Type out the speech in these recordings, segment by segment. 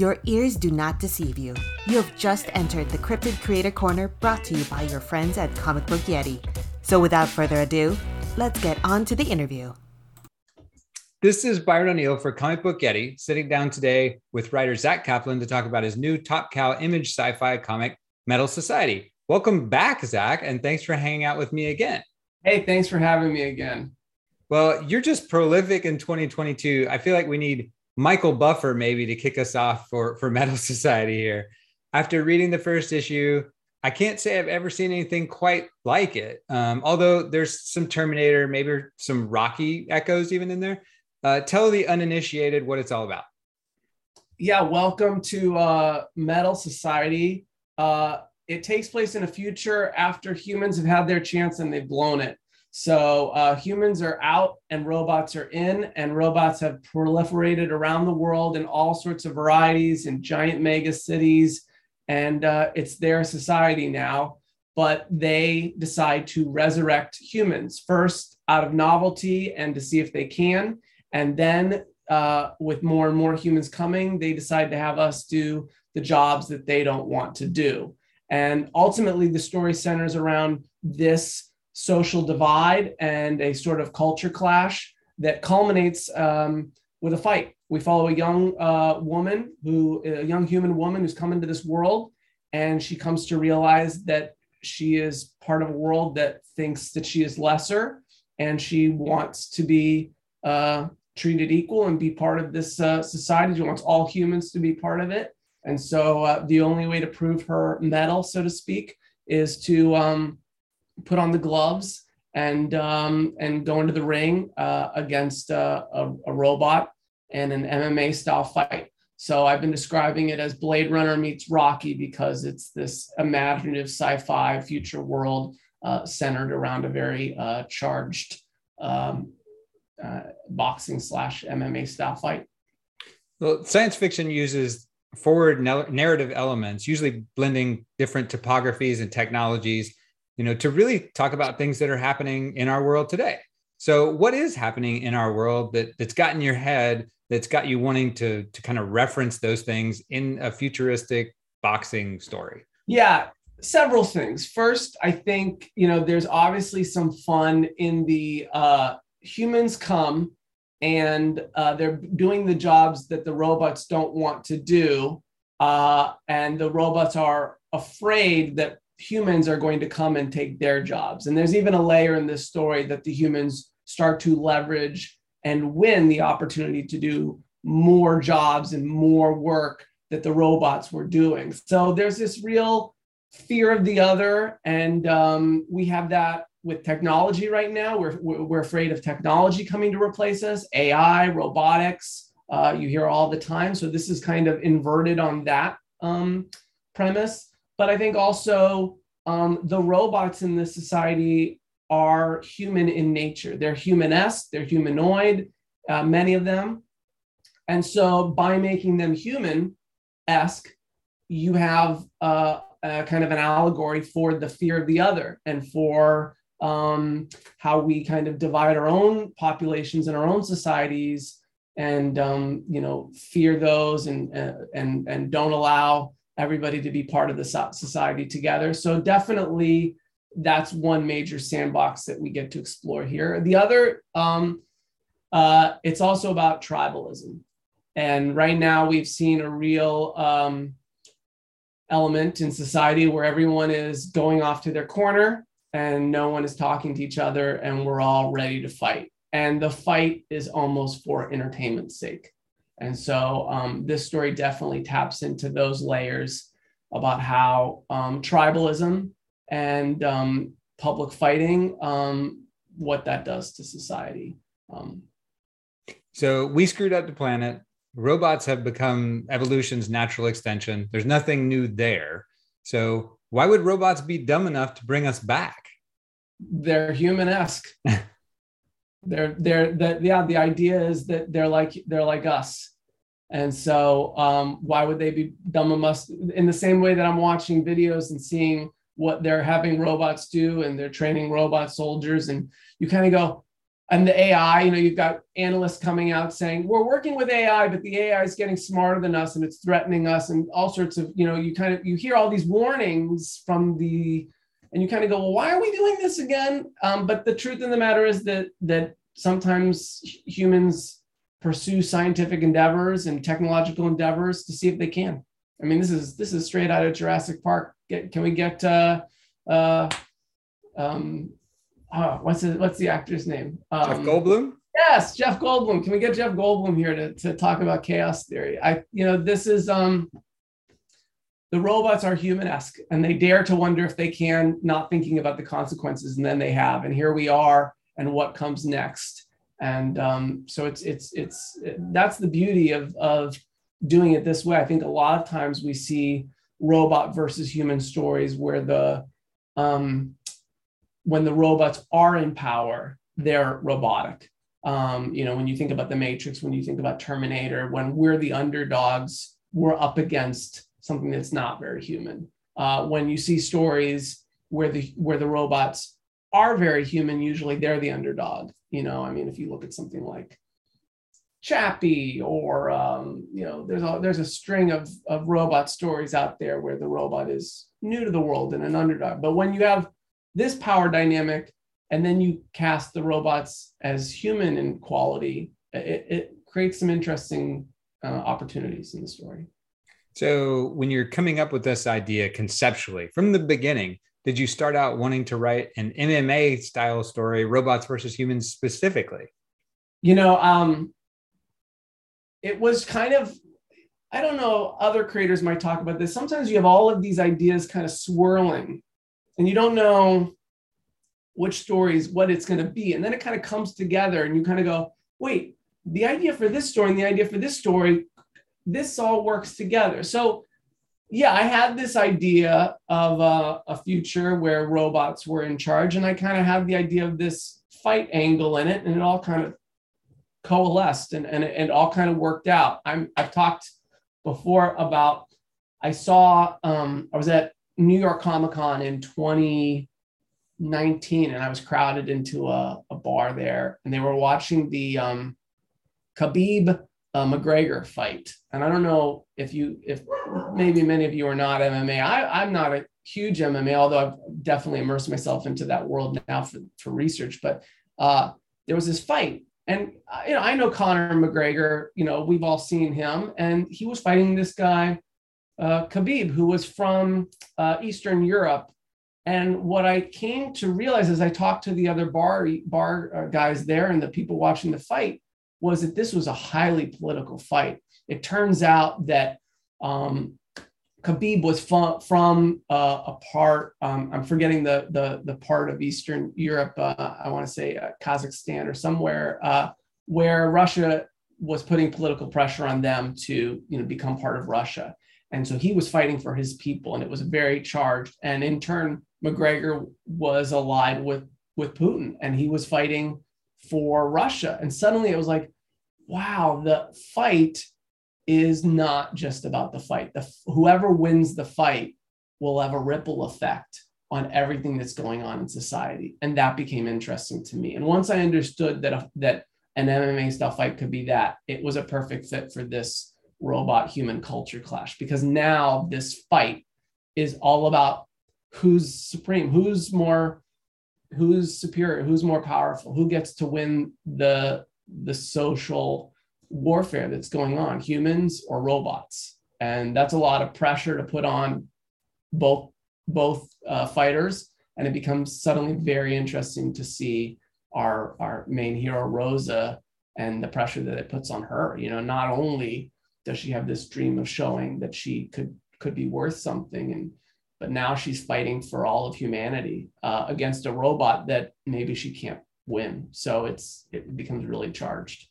Your ears do not deceive you. You have just entered the Cryptid Creator Corner brought to you by your friends at Comic Book Yeti. So without further ado, let's get on to the interview. This is Byron O'Neal for Comic Book Yeti, sitting down today with writer Zack Kaplan to talk about his new Top Cow image sci fi comic, Metal Society. Welcome back, Zack, and thanks for hanging out with me again. Hey, thanks for having me again. Well, you're just prolific in 2022. I feel like we need Michael Buffer maybe to kick us off for, for Metal Society here. After reading the first issue, I can't say I've ever seen anything quite like it. Um, although there's some Terminator, maybe some Rocky echoes even in there. Uh, tell the uninitiated what it's all about. Yeah, welcome to uh, Metal Society. Uh, it takes place in a future after humans have had their chance and they've blown it. So uh, humans are out and robots are in, and robots have proliferated around the world in all sorts of varieties in giant mega cities, and uh, it's their society now. But they decide to resurrect humans first out of novelty and to see if they can, and then uh, with more and more humans coming, they decide to have us do the jobs that they don't want to do. And ultimately, the story centers around this social divide and a sort of culture clash that culminates um, with a fight. We follow a young uh, woman who, a young human woman who's come into this world, and she comes to realize that she is part of a world that thinks that she is lesser, and she wants to be uh, treated equal and be part of this uh, society. She wants all humans to be part of it. And so uh, the only way to prove her mettle, so to speak, is to um, put on the gloves and um, and go into the ring uh, against uh, a, a, robot in an MMA style fight. So I've been describing it as Blade Runner meets Rocky because it's this imaginative sci-fi future world uh, centered around a very uh, charged um, uh, boxing slash MMA style fight. Well, science fiction uses forward narrative elements, usually blending different topographies and technologies you know, to really talk about things that are happening in our world today. So, what is happening in our world that that's gotten your head, that's got you wanting to to kind of reference those things in a futuristic boxing story? Yeah, several things. First, I think you know there's obviously some fun in the uh, humans come and uh, they're doing the jobs that the robots don't want to do, uh, and the robots are afraid that humans are going to come and take their jobs. And there's even a layer in this story that the humans start to leverage and win the opportunity to do more jobs and more work that the robots were doing. So there's this real fear of the other. And um, we have that with technology right now. We're, we're afraid of technology coming to replace us, AI, robotics. Uh, you hear all the time. So this is kind of inverted on that um, premise. But I think also um, the robots in this society are human in nature. They're humanesque, they're humanoid, uh, many of them. And so by making them human esque, you have uh, a kind of an allegory for the fear of the other and for um, how we kind of divide our own populations and our own societies and um, you know fear those and uh, and and don't allow everybody to be part of the society together. So definitely that's one major sandbox that we get to explore here. The other, um, uh, it's also about tribalism. And right now we've seen a real um, element in society where everyone is going off to their corner and no one is talking to each other and we're all ready to fight. And the fight is almost for entertainment's sake. And so um, this story definitely taps into those layers about how um, tribalism and um, public fighting, um, what that does to society. Um. so we screwed up the planet. Robots have become evolution's natural extension. There's nothing new there. So why would robots be dumb enough to bring us back? They're human-esque. they're they're that yeah the idea is that they're like they're like us. And so um, why would they be dumb enough in the same way that i'm watching videos and seeing what they're having robots do and they're training robot soldiers and you kind of go and the AI, you know, you've got analysts coming out saying we're working with AI, but the AI is getting smarter than us and it's threatening us, and all sorts of, you know, you kind of you hear all these warnings from the, and you kind of go, well, why are we doing this again? Um, but the truth of the matter is that that sometimes humans pursue scientific endeavors and technological endeavors to see if they can. I mean, this is this is straight out of Jurassic Park. Get, can we get uh, uh, um, oh, what's the what's the actor's name? Um, Jeff Goldblum. Yes, Jeff Goldblum. Can we get Jeff Goldblum here to, to talk about chaos theory? I, you know, this is um, the robots are human-esque and they dare to wonder if they can, not thinking about the consequences, and then they have. And here we are, and what comes next. And um, so it's it's it's that's the beauty of of doing it this way. I think a lot of times we see robot versus human stories where the um, when the robots are in power, they're robotic. Um, you know, when you think about the Matrix, when you think about Terminator, when we're the underdogs, we're up against something that's not very human. Uh, when you see stories where the where the robots are very human, usually they're the underdog. You know, I mean, if you look at something like Chappie, or um, you know, there's a there's a string of of robot stories out there where the robot is new to the world and an underdog. But when you have this power dynamic and then you cast the robots as human in quality, it, it creates some interesting uh, opportunities in the story. So, when you're coming up with this idea conceptually from the beginning, did you start out wanting to write an MMA style story, robots versus humans specifically? You know, um, it was kind of, I don't know, other creators might talk about this. Sometimes you have all of these ideas kind of swirling and you don't know which stories, what it's going to be. And then it kind of comes together and you kind of go, wait, the idea for this story and the idea for this story, this all works together. So, yeah, I had this idea of a, a future where robots were in charge, and I kind of had the idea of this fight angle in it, and it all kind of coalesced and, and, and all kind of worked out. I'm, I've talked before about I saw um, I was at New York Comic Con in 2019, and I was crowded into a, a bar there, and they were watching the um, Khabib uh, McGregor fight. And I don't know if you, if maybe many of you are not MMA. I, I'm not a huge MMA, although I've definitely immersed myself into that world now for, for research. But uh, there was this fight, and uh, you know, I know Conor McGregor. You know, we've all seen him, and he was fighting this guy uh, Khabib, who was from uh, Eastern Europe. And what I came to realize as I talked to the other bar bar uh, guys there and the people watching the fight was that this was a highly political fight. It turns out that um, Khabib was from, from uh, a part, um, I'm forgetting the, the, the part of Eastern Europe, uh, I want to say uh, Kazakhstan or somewhere, uh, where Russia was putting political pressure on them to you know, become part of Russia. And so he was fighting for his people, and it was very charged. And in turn, McGregor was allied with with Putin, and he was fighting for Russia. And suddenly, it was like, wow, the fight is not just about the fight. The whoever wins the fight will have a ripple effect on everything that's going on in society, and that became interesting to me. And once I understood that that an MMA style fight could be that, it was a perfect fit for this robot human culture clash because now this fight is all about who's supreme, who's more who's superior, who's more powerful, who gets to win the the social warfare that's going on, humans or robots. And that's a lot of pressure to put on both both uh, fighters and it becomes suddenly very interesting to see our our main hero Rosa and the pressure that it puts on her you know not only does she have this dream of showing that she could could be worth something and but now she's fighting for all of humanity uh, against a robot that maybe she can't win. So it's it becomes really charged.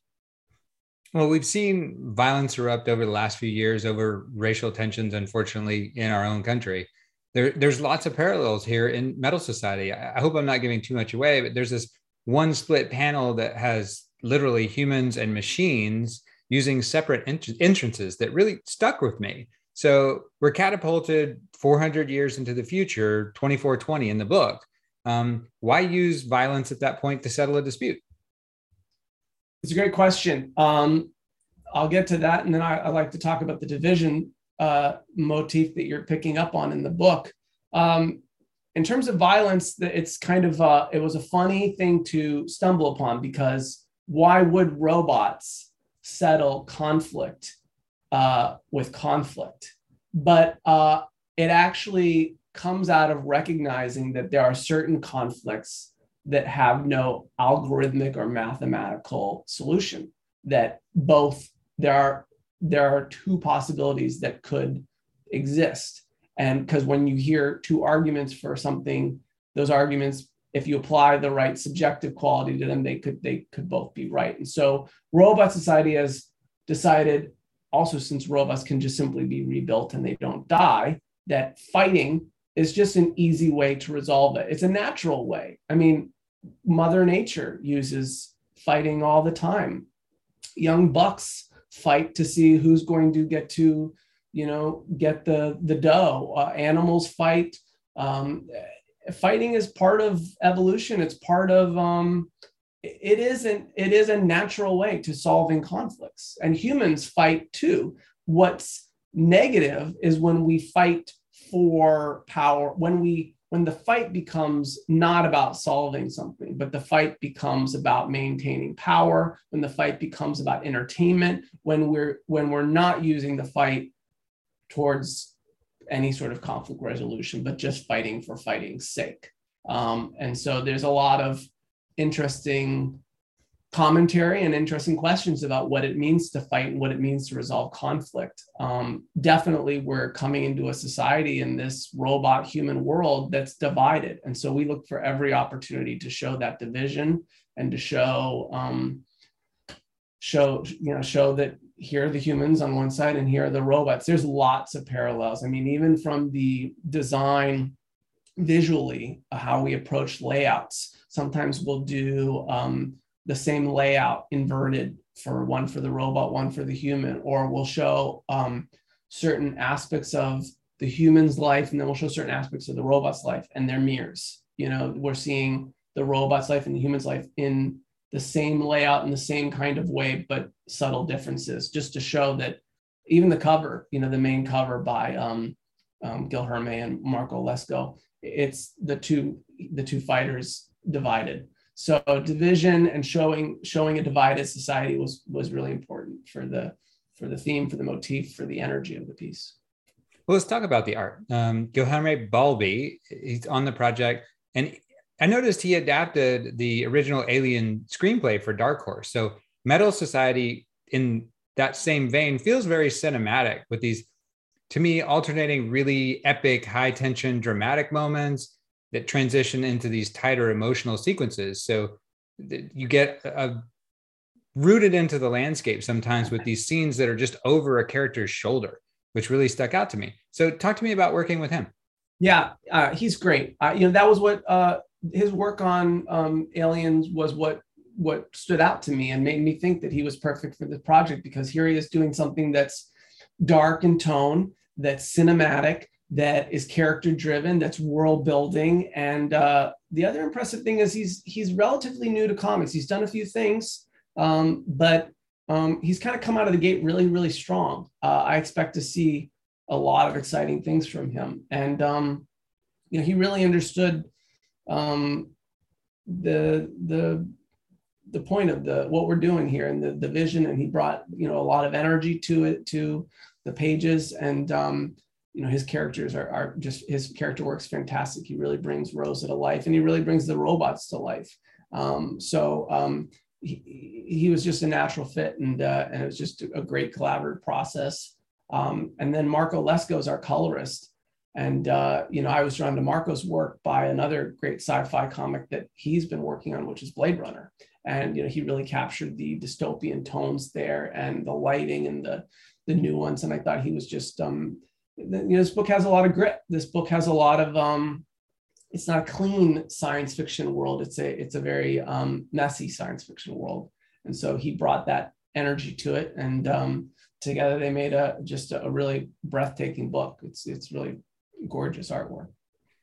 Well we've seen violence erupt over the last few years over racial tensions unfortunately in our own country. There, there's lots of parallels here in metal society. I, hope i'm not giving too much away but there's this one split panel that has literally humans and machines using separate ent- entrances that really stuck with me. So we're catapulted 400 years into the future, 2420 in the book. Um, why use violence at that point to settle a dispute? It's a great question. Um, I'll get to that, and then I, I like to talk about the division uh, motif that you're picking up on in the book. Um, in terms of violence, it's kind of uh, it was a funny thing to stumble upon because why would robots settle conflict uh, with conflict? But uh, it actually comes out of recognizing that there are certain conflicts that have no algorithmic or mathematical solution that both there are there are two possibilities that could exist and because when you hear two arguments for something those arguments if you apply the right subjective quality to them they could they could both be right and so robot society has decided also since robots can just simply be rebuilt and they don't die that fighting is just an easy way to resolve it. It's a natural way. I mean mother nature uses fighting all the time. Young bucks fight to see who's going to get to you know get the the dough. Uh, animals fight. Um, fighting is part of evolution. It's part of um, it isn't it is a natural way to solving conflicts and humans fight too what's negative is when we fight for power when we when the fight becomes not about solving something, but the fight becomes about maintaining power, when the fight becomes about entertainment, when we're when we're not using the fight towards any sort of conflict resolution, but just fighting for fighting's sake. Um, and so there's a lot of interesting commentary and interesting questions about what it means to fight and what it means to resolve conflict. Um, definitely, we're coming into a society in this robot human world that's divided. And so we look for every opportunity to show that division and to show. Um, show you know show that here are the humans on one side and here are the robots there's lots of parallels i mean even from the design visually how we approach layouts sometimes we'll do um, the same layout inverted for one for the robot, one for the human, or we'll show um, certain aspects of the human's life, and then we'll show certain aspects of the robot's life, and they're mirrors. You know, we're seeing the robot's life and the human's life in the same layout in the same kind of way, but subtle differences, just to show that even the cover, you know, the main cover by um, um, Guilherme and Marco Lesko, it's the two the two fighters divided. So division and showing showing a divided society was was really important for the for the theme, for the motif, for the energy of the piece. Well, let's talk about the art. Um, Guilherme Balbi, he's on the project, and I noticed he adapted the original Alien screenplay for Dark Horse. So Metal Society, in that same vein, feels very cinematic with these, to me, alternating really epic, high tension, dramatic moments that transition into these tighter emotional sequences. So you get a, rooted into the landscape sometimes with these scenes that are just over a character's shoulder, which really stuck out to me. So talk to me about working with him. Yeah, uh, he's great. Uh, you know, that was what uh, his work on um, Aliens was what what stood out to me and made me think that he was perfect for this project because here he is doing something that's dark in tone, that's cinematic, that is character driven, that's world building. And uh, the other impressive thing is he's he's relatively new to comics. He's done a few things, um, but um, he's kind of come out of the gate really, really strong. Uh, I expect to see a lot of exciting things from him, and um, you know he really understood um, the the the point of the what we're doing here and the, the vision and he brought you know a lot of energy to it to the pages and um, you know his characters are, are just his character work's fantastic. He really brings rosa to life and he really brings the robots to life. Um, so um, he, he was just a natural fit and uh, and it was just a great collaborative process. Um, and then marco lesko is our colorist. And uh, you know i was drawn to marco's work by another great sci-fi comic that he's been working on which is blade runner. And you know he really captured the dystopian tones there and the lighting and the the nuance. And i thought he was just um, you know, this book has a lot of grit. This book has a lot of um, it's not a clean science fiction world. It's a it's a very um, messy science fiction world, and so he brought that energy to it, and um, together they made a just a, really breathtaking book. It's it's really gorgeous artwork.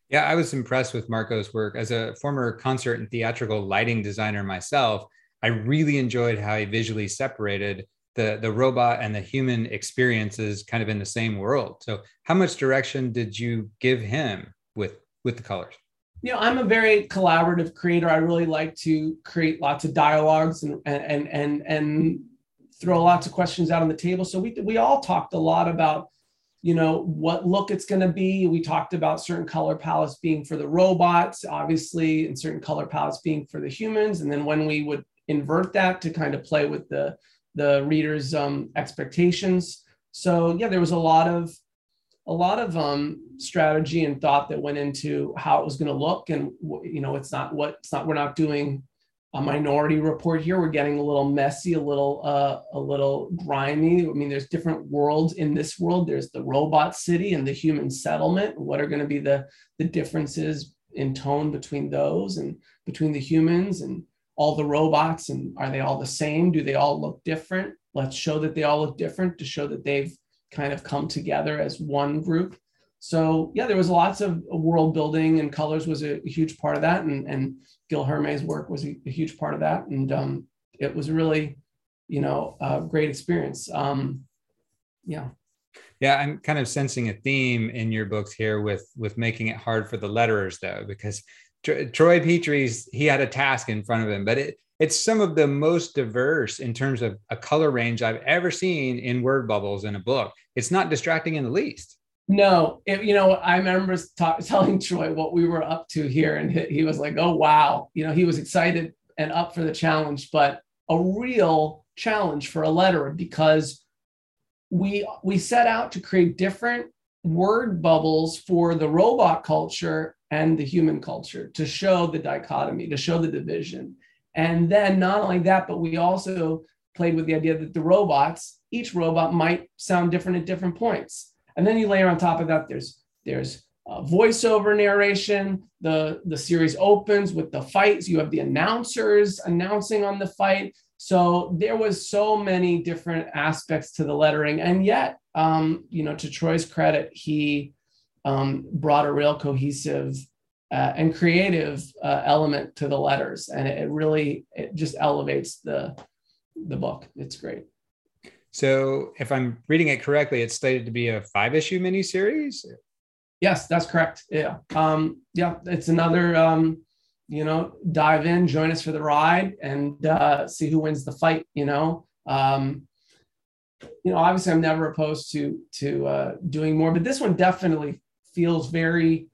Yeah, I was impressed with Marco's work as a former concert and theatrical lighting designer myself. I really enjoyed how he visually separated the the robot and the human experiences kind of in the same world. So, how much direction did you give him with with the colors? You know, I'm a very collaborative creator. I really like to create lots of dialogues and and and and throw lots of questions out on the table. So we we all talked a lot about you know what look it's going to be we talked about certain color palettes being for the robots obviously and certain color palettes being for the humans and then when we would invert that to kind of play with the the reader's um, expectations so yeah there was a lot of a lot of um, strategy and thought that went into how it was going to look and you know it's not what it's not we're not doing a minority report here. We're getting a little messy, a little uh, a little grimy. I mean, there's different worlds in this world. There's the robot city and the human settlement. What are going to be the the differences in tone between those and between the humans and all the robots? And are they all the same? Do they all look different? Let's show that they all look different to show that they've kind of come together as one group. So yeah, there was lots of world building and colors was a, huge part of that. And, and Guilherme's work was a, a, huge part of that. And um, it was really, you know, a great experience. Um, yeah. Yeah, I'm kind of sensing a theme in your books here with with making it hard for the letterers though, because Troy Peteri's he had a task in front of him, but it it's some of the most diverse in terms of a color range I've ever seen in word bubbles in a book. It's not distracting in the least. No, it, you know, I remember talk, telling Troy what we were up to here, and he, he was like, "Oh wow!" You know, he was excited and up for the challenge, but a real challenge for a letter because we we set out to create different word bubbles for the robot culture and the human culture to show the dichotomy, to show the division. And then not only that, but we also played with the idea that the robots, each robot might sound different at different points. And then you layer on top of that, there's there's voiceover narration. The the series opens with the fights. You have the announcers announcing on the fight. So there was so many different aspects to the lettering, and yet, um, you know, to Troy's credit, he um, brought a real cohesive uh, and creative uh, element to the letters, and it, it really it just elevates the the book. It's great. So, if I'm reading it correctly, it's slated to be a five issue miniseries. Yes, that's correct. Yeah. Um, yeah, it's another, um, you know, dive in, join us for the ride, and uh, see who wins the fight. You know, um, you know, obviously, I'm never opposed to to uh, doing more, but this one definitely feels very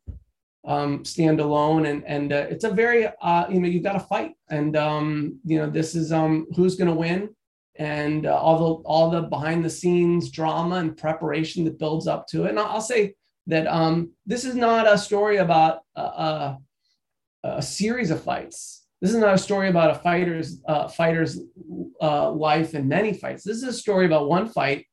um, standalone, and and uh, it's a very, uh, you know, you've got to fight, and um, you know, this is um, who's going to win and uh, all the all the behind the scenes drama and preparation that builds up to it. And I'll say that um, this is not a story about a, a, a, series of fights. This is not a story about a fighter's uh, fighter's uh, life and many fights. This is a story about one fight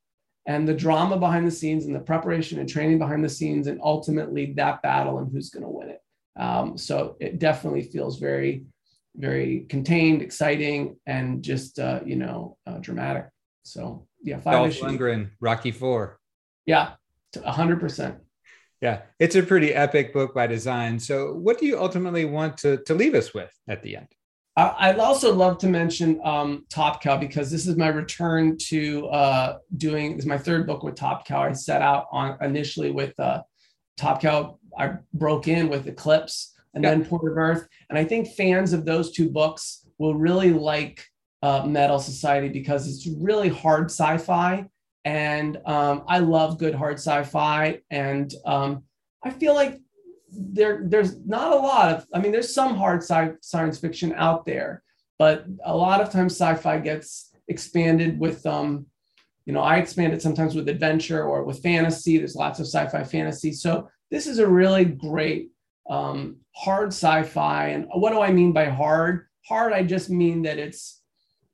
and the drama behind the scenes and the preparation and training behind the scenes and ultimately that battle and who's going to win it. Um, so it definitely feels very very contained, exciting, and just uh, you know uh, dramatic. So yeah, five Dolph issues. Lundgren, Rocky Four. Yeah, hundred percent. Yeah, it's a pretty epic book by design. So, what do you ultimately want to to leave us with at the end? I'd also love to mention um, Top Cow because this is my return to uh, doing. This is my third book with Top Cow. I set out on initially with uh, Top Cow. I broke in with Eclipse and then Port of Earth. And I think fans of those two books will really like uh, Metal Society because it's really hard sci-fi, and um, I love good hard sci-fi. And um, I feel like there there's not a lot of. I mean, there's some hard sci- science fiction out there, but a lot of times sci-fi gets expanded with um, you know, I expand it sometimes with adventure or with fantasy. There's lots of sci-fi fantasy. So this is a really great um, hard sci-fi. And what do I mean by hard? Hard, I just mean that it's,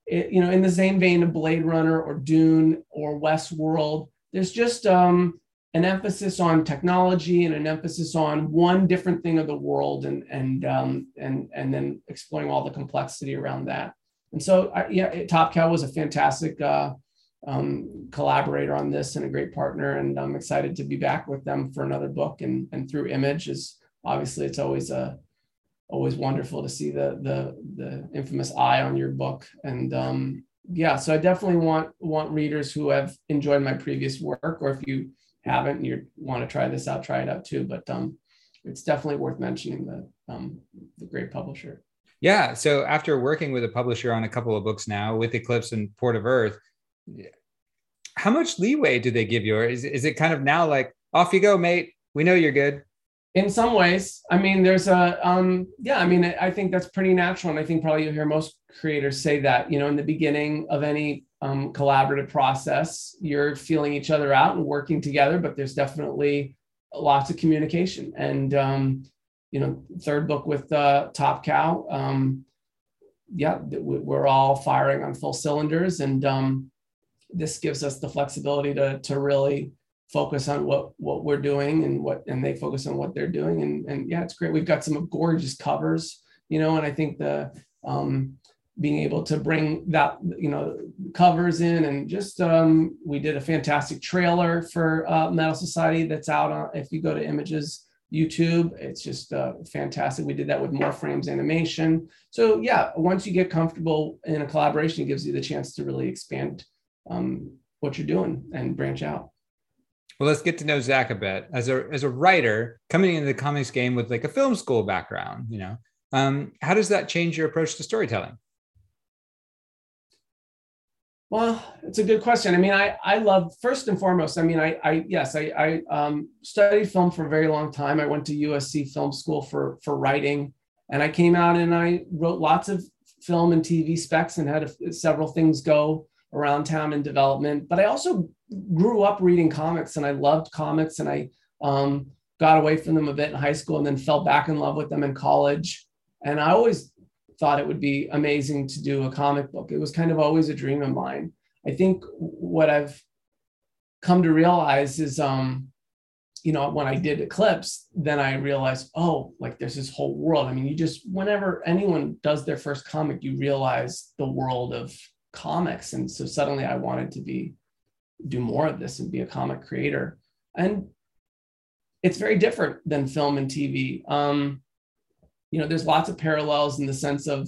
it, you know, in the same vein of Blade Runner or Dune or Westworld. There's just um, an emphasis on technology and an emphasis on one different thing of the world, and and um, and and then exploring all the complexity around that. And so, I, yeah, Top Cow was a fantastic. Uh, um, collaborator on this and a great partner. And I'm excited to be back with them for another book and, and through Image is obviously it's always a always wonderful to see the the the infamous eye on your book and um, yeah so i definitely want want readers who have enjoyed my previous work or if you haven't and you want to try this out try it out too. But um, it's definitely worth mentioning the um, the great publisher. Yeah. So after working with a publisher on a couple of books now with eclipse and port of earth how much leeway do they give you? Or is, is it kind of now like off you go mate. We know you're good. In some ways. I mean there's a um yeah i mean i think that's pretty natural. And i think probably you'll hear most creators say that you know in the beginning of any um, collaborative process. You're feeling each other out and working together but there's definitely lots of communication. And um you know third book with uh, top cow um yeah we're all firing on full cylinders. And um this gives us the flexibility to to really focus on what what we're doing and what and they focus on what they're doing. And and yeah it's great. We've got some gorgeous covers you know and i think the um being able to bring that you know covers in and just um we did a fantastic trailer for uh, metal society that's out on if you go to images youtube it's just uh, fantastic we did that with more frames animation so yeah once you get comfortable in a collaboration it gives you the chance to really expand um, what you're doing and branch out well, let's get to know Zack a bit as a as a writer coming into the comics game with like a film school background. You know, um, how does that change your approach to storytelling? Well, it's a good question. I mean, I I love first and foremost. I mean, I I yes, I I um, studied film for a very long time. I went to USC Film School for for writing, and I came out and I wrote lots of film and TV specs and had a, several things go around town in development. But I also grew up reading comics and I loved comics and I um, got away from them a bit in high school and then fell back in love with them in college. And I always thought it would be amazing to do a comic book. It was kind of always a dream of mine. I think what I've come to realize is, um, you know, when I did Eclipse, then I realized, oh, like there's this whole world. I mean, you just, whenever anyone does their first comic, you realize the world of comics. And so suddenly I wanted to be do more of this and be a comic creator. And it's very different than film and TV. Um, you know, there's lots of parallels in the sense of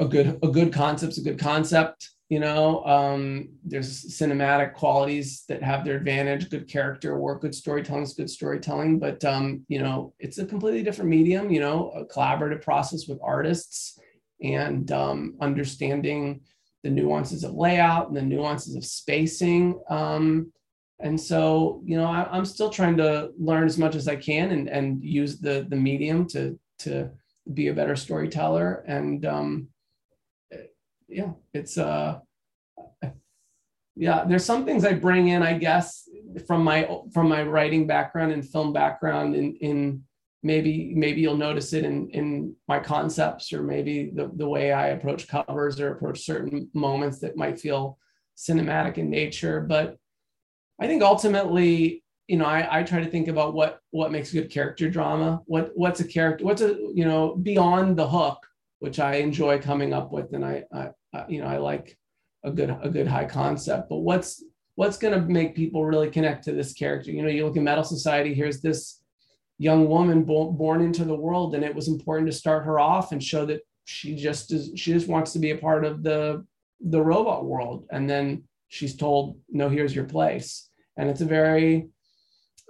a good a good concept's a good concept. You know, um, there's cinematic qualities that have their advantage. Good character work, good storytelling is good storytelling. But um, you know, it's a completely different medium. You know, a collaborative process with artists and um, understanding the nuances of layout and the nuances of spacing. Um, and so, you know, I, am still trying to learn as much as I can and, and use the, the medium to, to be a better storyteller. And um, yeah, it's, uh, yeah, there's some things I bring in, I guess, from my, from my writing background and film background in, in, maybe maybe you'll notice it in in my concepts or maybe the, the way i approach covers or approach certain moments that might feel cinematic in nature but i think ultimately you know i, I try to think about what what makes good character drama. What what's a character what's a you know beyond the hook which i enjoy coming up with and i, I, I you know i like a good a good high concept. But what's what's going to make people really connect to this character? You know you look at metal society here's this young woman bo- born into the world and it was important to start her off and show that she just is she just wants to be a part of the the robot world. And then she's told no here's your place. And it's a very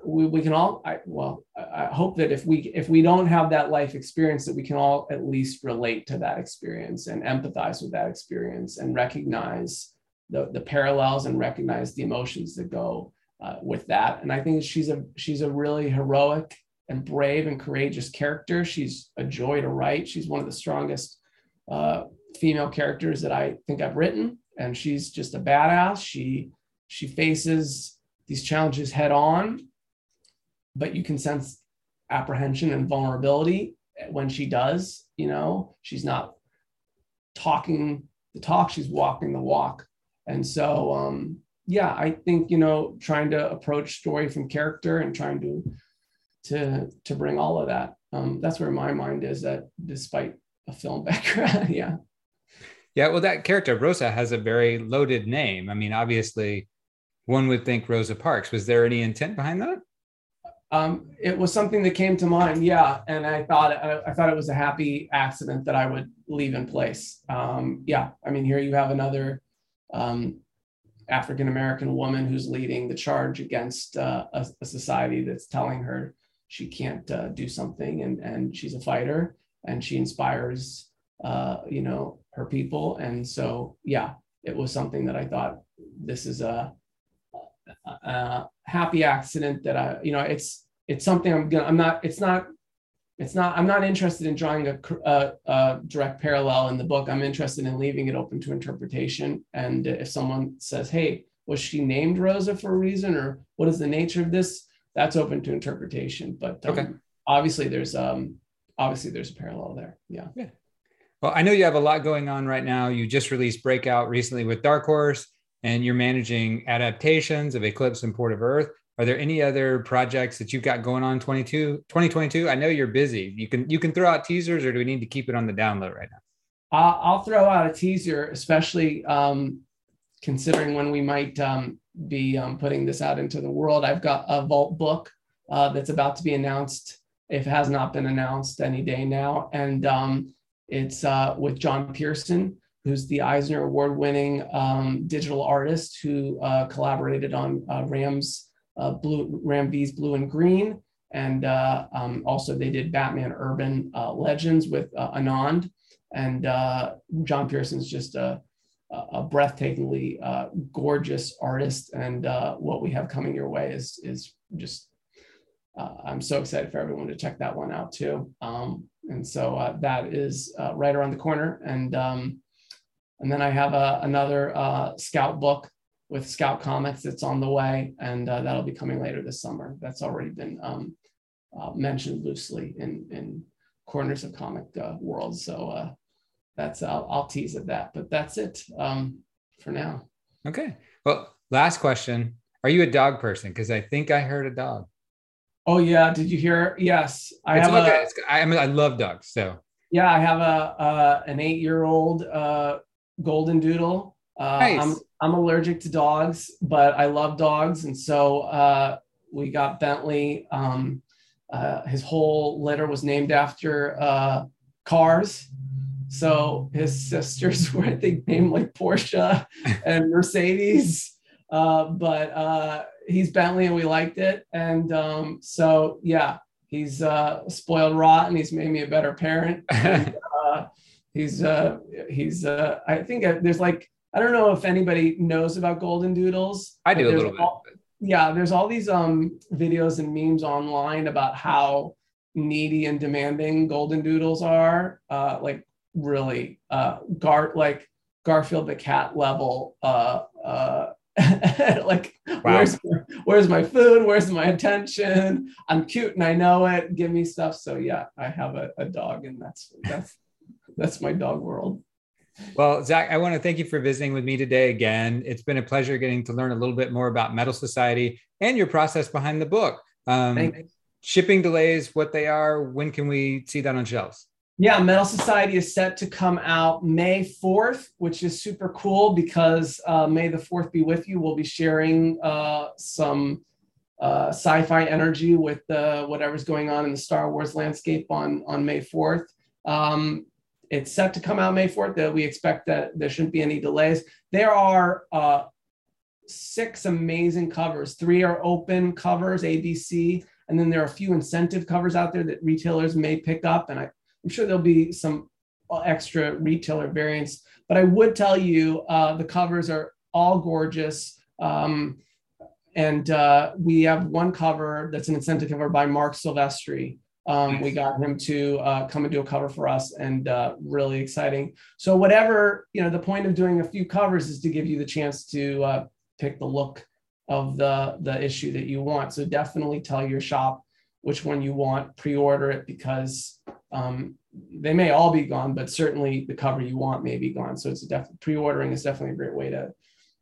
we, we can all I, well I hope that if we if we don't have that life experience that we can all at least relate to that experience and empathize with that experience and recognize the, the parallels and recognize the emotions that go uh, with that and i think she's a she's a really heroic and brave and courageous character. She's a joy to write. She's one of the strongest uh, female characters that I think I've written, and she's just a badass. She she faces these challenges head on, but you can sense apprehension and vulnerability when she does. You know, she's not talking the talk; she's walking the walk. And so, um, yeah, I think you know, trying to approach story from character and trying to to to bring all of that. Um, that's where my mind is that despite a film background. yeah. Yeah, well, that character Rosa has a very loaded name. I mean, obviously, one would think Rosa Parks. Was there any intent behind that? Um, it was something that came to mind, yeah, and I thought I, I, thought it was a happy accident that I would leave in place. Um, yeah, I mean, here you have another um, African American woman who's leading the charge against uh, a, a, society that's telling her she can't uh, do something, and and she's a fighter, and she inspires, uh, you know, her people, and so yeah, it was something that I thought this is a uh, happy accident that I, you know, it's it's something I'm gonna. I'm not. It's not. It's not. I'm not interested in drawing a, a, a direct parallel in the book. I'm interested in leaving it open to interpretation. And if someone says, "Hey, was she named Rosa for a reason, or what is the nature of this?" That's open to interpretation. But um, okay. obviously, there's um, obviously there's a parallel there. Yeah. Yeah. Well, I know you have a lot going on right now. You just released Breakout recently with Dark Horse and you're managing adaptations of Eclipse and Port of Earth. Are there any other projects that you've got going on 22, 2022? I know you're busy. You can you can throw out teasers, or do we need to keep it on the download right now? I'll throw out a teaser, especially um, considering when we might um, be um, putting this out into the world. I've got a Vault book uh, that's about to be announced, if it has not been announced any day now, and um, it's uh, with John Pearson who's the Eisner Award winning um, digital artist who uh, collaborated on uh, Ram's uh, Blue, Ram V's Blue in Green. And uh, um, also, they did Batman Urban uh, Legends with uh, Anand. And John Pearson's just a, a breathtakingly gorgeous artist. And what we have coming your way is, is just, I'm so excited for everyone to check that one out too. Um, and so that is right around the corner. And um, and then I have a, another uh, Scout book with Scout Comics that's on the way, and uh, that'll be coming later this summer. That's already been um, uh, mentioned loosely in, in corners of comic uh, world. So uh, that's I'll, I'll, tease at that, but that's it um, for now. Okay. Well, last question: Are you a dog person? Because I think I heard a dog. Oh yeah, did you hear? Yes, I it's have. Okay. A, I mean, I love dogs, so. Yeah, I have a uh, an eight year old uh, golden doodle. Uh, nice. I'm I'm allergic to dogs, but I love dogs, and so uh, we got Bentley. Um, uh, his whole litter was named after uh, cars. So his sisters were, I think, named like Porsche and Mercedes. Uh, but uh, he's Bentley, and we liked it. And um, so, yeah, he's spoiled rotten. He's made me a better parent. And, he's uh he's uh i think uh, there's like i don't know if anybody knows about golden doodles i do a little all, bit yeah there's all these um videos and memes online about how needy and demanding golden doodles are uh like really uh gar like garfield the cat level uh uh like wow. where's where's my food where's my attention i'm cute and i know it give me stuff so yeah i have a, a dog and that's that's that's my dog world. Well, Zack, I want to thank you for visiting with me today again. It's been a pleasure getting to learn a little bit more about Metal Society and your process behind the book. Um, shipping delays, what they are, when can we see that on shelves? Yeah, Metal Society is set to come out May 4th, which is super cool because uh, May the 4th be with you. We'll be sharing uh, some uh, sci fi energy with whatever's going on in the Star Wars landscape on, on May 4th. Um, it's set to come out May 4th. That we expect that there shouldn't be any delays. There are uh, six amazing covers. Three are open covers, ABC, and then there are a few incentive covers out there that retailers may pick up. And I, am sure there'll be some extra retailer variants. But I would tell you uh, the covers are all gorgeous. Um, and uh, we have one cover that's an incentive cover by Marc Silvestri, um, we got him to uh, come and do a cover for us, and uh, really exciting. So whatever you know, the point of doing a few covers is to give you the chance to uh, pick the look of the the issue that you want. So definitely tell your shop which one you want. Pre-order it because um, they may all be gone, but certainly the cover you want may be gone. So it's def- pre-ordering is definitely a great way to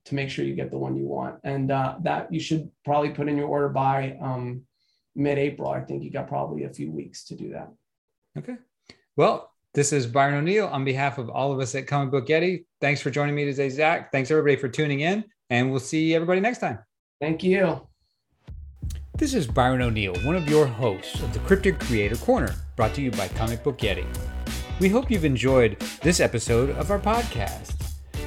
to make sure you get the one you want, and uh, that you should probably put in your order by. Um, mid-April. I think you got probably a few weeks to do that. Okay. Well, this is Byron O'Neal on behalf of all of us at Comic Book Yeti. Thanks for joining me today, Zack. Thanks everybody for tuning in, and we'll see everybody next time. Thank you. This is Byron O'Neal, one of your hosts of the Cryptid Creator Corner, brought to you by Comic Book Yeti. We hope you've enjoyed this episode of our podcast.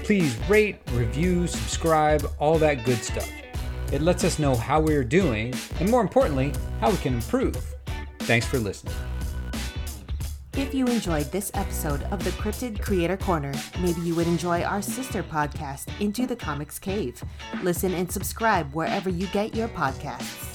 Please rate, review, subscribe, all that good stuff. It lets us know how we're doing, and more importantly, how we can improve. Thanks for listening. If you enjoyed this episode of the Cryptid Creator Corner, maybe you would enjoy our sister podcast, Into the Comics Cave. Listen and subscribe wherever you get your podcasts.